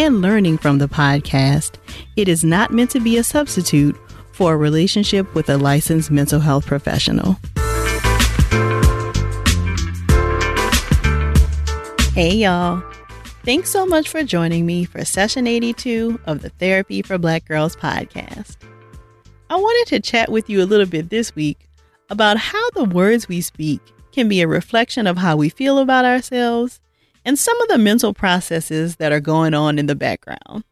and learning from the podcast, it is not meant to be a substitute for a relationship with a licensed mental health professional. Hey, y'all. Thanks so much for joining me for session 82 of the Therapy for Black Girls podcast. I wanted to chat with you a little bit this week about how the words we speak can be a reflection of how we feel about ourselves and some of the mental processes that are going on in the background.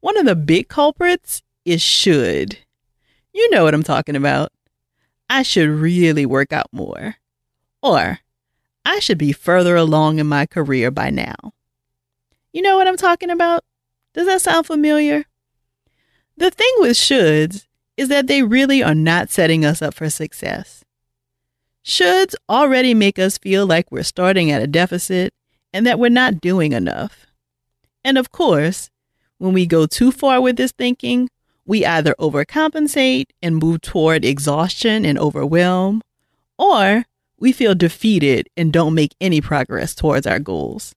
One of the big culprits is should. You know what I'm talking about. I should really work out more. Or, I should be further along in my career by now. You know what I'm talking about? Does that sound familiar? The thing with shoulds is that they really are not setting us up for success. Shoulds already make us feel like we're starting at a deficit and that we're not doing enough. And of course, when we go too far with this thinking, we either overcompensate and move toward exhaustion and overwhelm, or we feel defeated and don't make any progress towards our goals.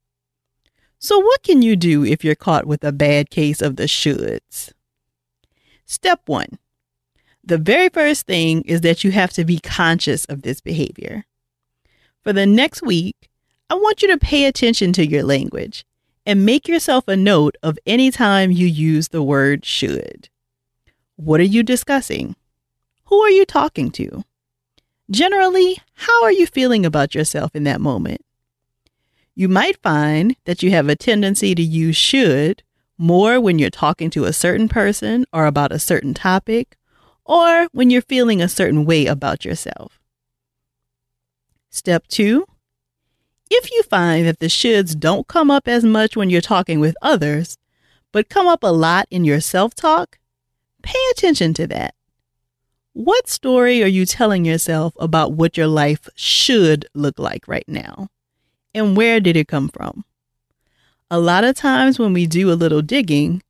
So, what can you do if you're caught with a bad case of the shoulds? Step one the very first thing is that you have to be conscious of this behavior. For the next week, I want you to pay attention to your language and make yourself a note of any time you use the word should. What are you discussing? Who are you talking to? Generally, how are you feeling about yourself in that moment? You might find that you have a tendency to use should more when you're talking to a certain person or about a certain topic, or when you're feeling a certain way about yourself. Step two, if you find that the shoulds don't come up as much when you're talking with others, but come up a lot in your self talk, pay attention to that. What story are you telling yourself about what your life should look like right now? And where did it come from? A lot of times when we do a little digging,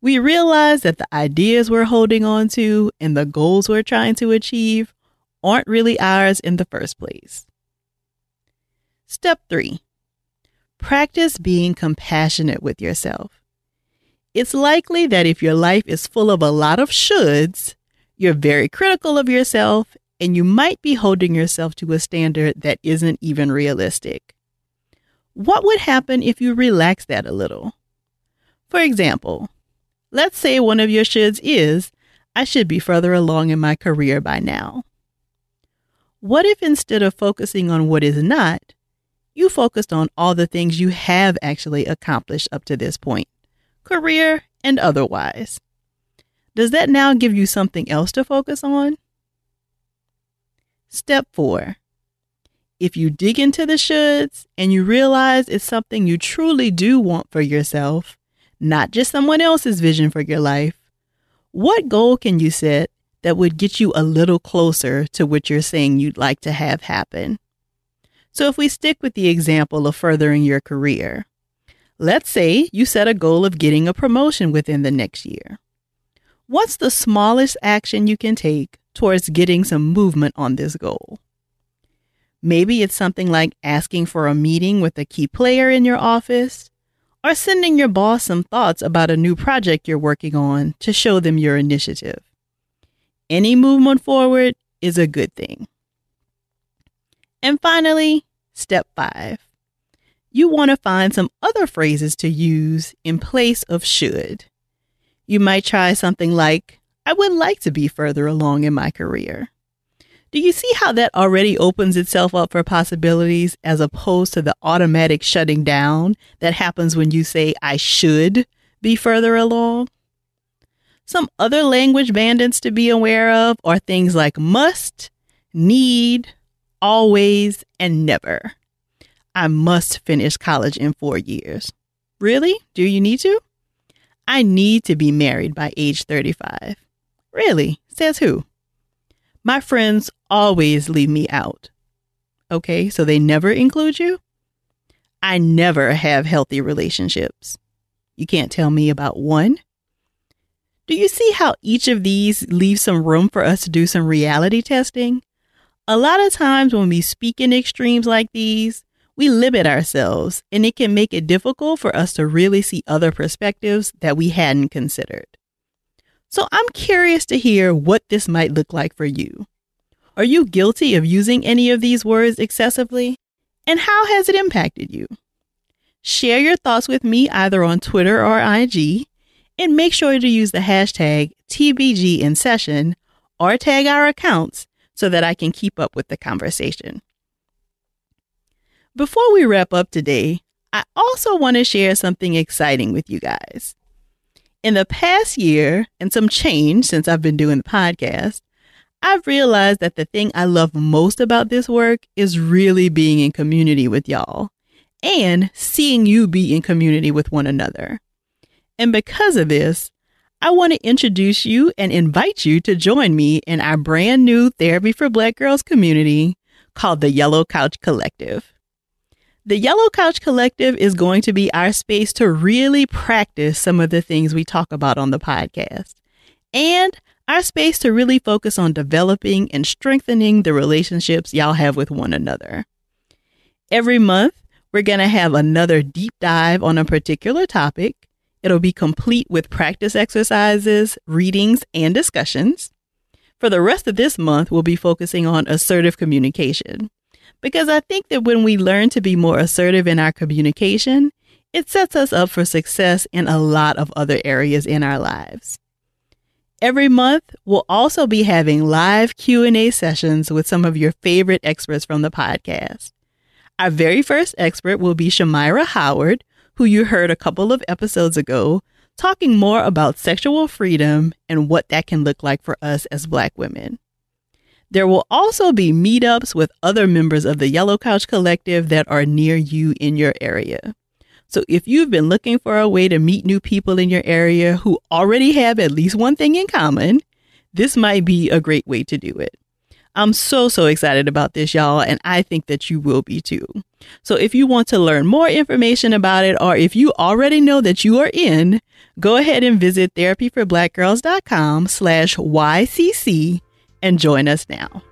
we realize that the ideas we're holding on to and the goals we're trying to achieve aren't really ours in the first place. Step three, practice being compassionate with yourself. It's likely that if your life is full of a lot of shoulds, you're very critical of yourself and you might be holding yourself to a standard that isn't even realistic. What would happen if you relax that a little? For example, let's say one of your shoulds is, I should be further along in my career by now. What if instead of focusing on what is not, you focused on all the things you have actually accomplished up to this point, career and otherwise. Does that now give you something else to focus on? Step four. If you dig into the shoulds and you realize it's something you truly do want for yourself, not just someone else's vision for your life, what goal can you set that would get you a little closer to what you're saying you'd like to have happen? So, if we stick with the example of furthering your career, let's say you set a goal of getting a promotion within the next year. What's the smallest action you can take towards getting some movement on this goal? Maybe it's something like asking for a meeting with a key player in your office or sending your boss some thoughts about a new project you're working on to show them your initiative. Any movement forward is a good thing. And finally, step five. You want to find some other phrases to use in place of should. You might try something like, I would like to be further along in my career. Do you see how that already opens itself up for possibilities as opposed to the automatic shutting down that happens when you say, I should be further along? Some other language bandits to be aware of are things like must, need, always, and never. I must finish college in four years. Really? Do you need to? I need to be married by age 35. Really? Says who? My friends always leave me out. Okay, so they never include you? I never have healthy relationships. You can't tell me about one? Do you see how each of these leaves some room for us to do some reality testing? A lot of times when we speak in extremes like these, we limit ourselves and it can make it difficult for us to really see other perspectives that we hadn't considered. So I'm curious to hear what this might look like for you. Are you guilty of using any of these words excessively? And how has it impacted you? Share your thoughts with me either on Twitter or IG, and make sure to use the hashtag TBG in session or tag our accounts so that I can keep up with the conversation. Before we wrap up today, I also want to share something exciting with you guys. In the past year and some change since I've been doing the podcast, I've realized that the thing I love most about this work is really being in community with y'all and seeing you be in community with one another. And because of this, I want to introduce you and invite you to join me in our brand new Therapy for Black Girls community called the Yellow Couch Collective. The Yellow Couch Collective is going to be our space to really practice some of the things we talk about on the podcast and our space to really focus on developing and strengthening the relationships y'all have with one another. Every month, we're going to have another deep dive on a particular topic. It'll be complete with practice exercises, readings, and discussions. For the rest of this month, we'll be focusing on assertive communication because I think that when we learn to be more assertive in our communication, it sets us up for success in a lot of other areas in our lives. Every month, we'll also be having live Q&A sessions with some of your favorite experts from the podcast. Our very first expert will be Shamyra Howard, who you heard a couple of episodes ago, talking more about sexual freedom and what that can look like for us as Black women. There will also be meetups with other members of the Yellow Couch Collective that are near you in your area. So if you've been looking for a way to meet new people in your area who already have at least one thing in common, this might be a great way to do it. I'm so, so excited about this, y'all, and I think that you will be too. So if you want to learn more information about it, or if you already know that you are in, go ahead and visit therapyforblackgirls.com slash YCC and join us now.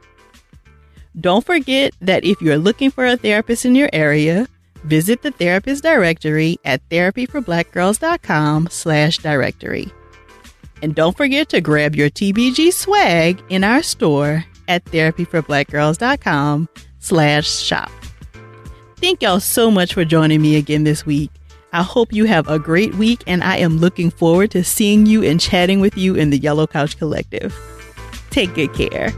Don't forget that if you're looking for a therapist in your area, visit the therapist directory at therapyforblackgirls.com slash directory. And don't forget to grab your TBG swag in our store at therapyforblackgirls.com slash shop. Thank y'all so much for joining me again this week. I hope you have a great week and I am looking forward to seeing you and chatting with you in the Yellow Couch Collective. Take good care.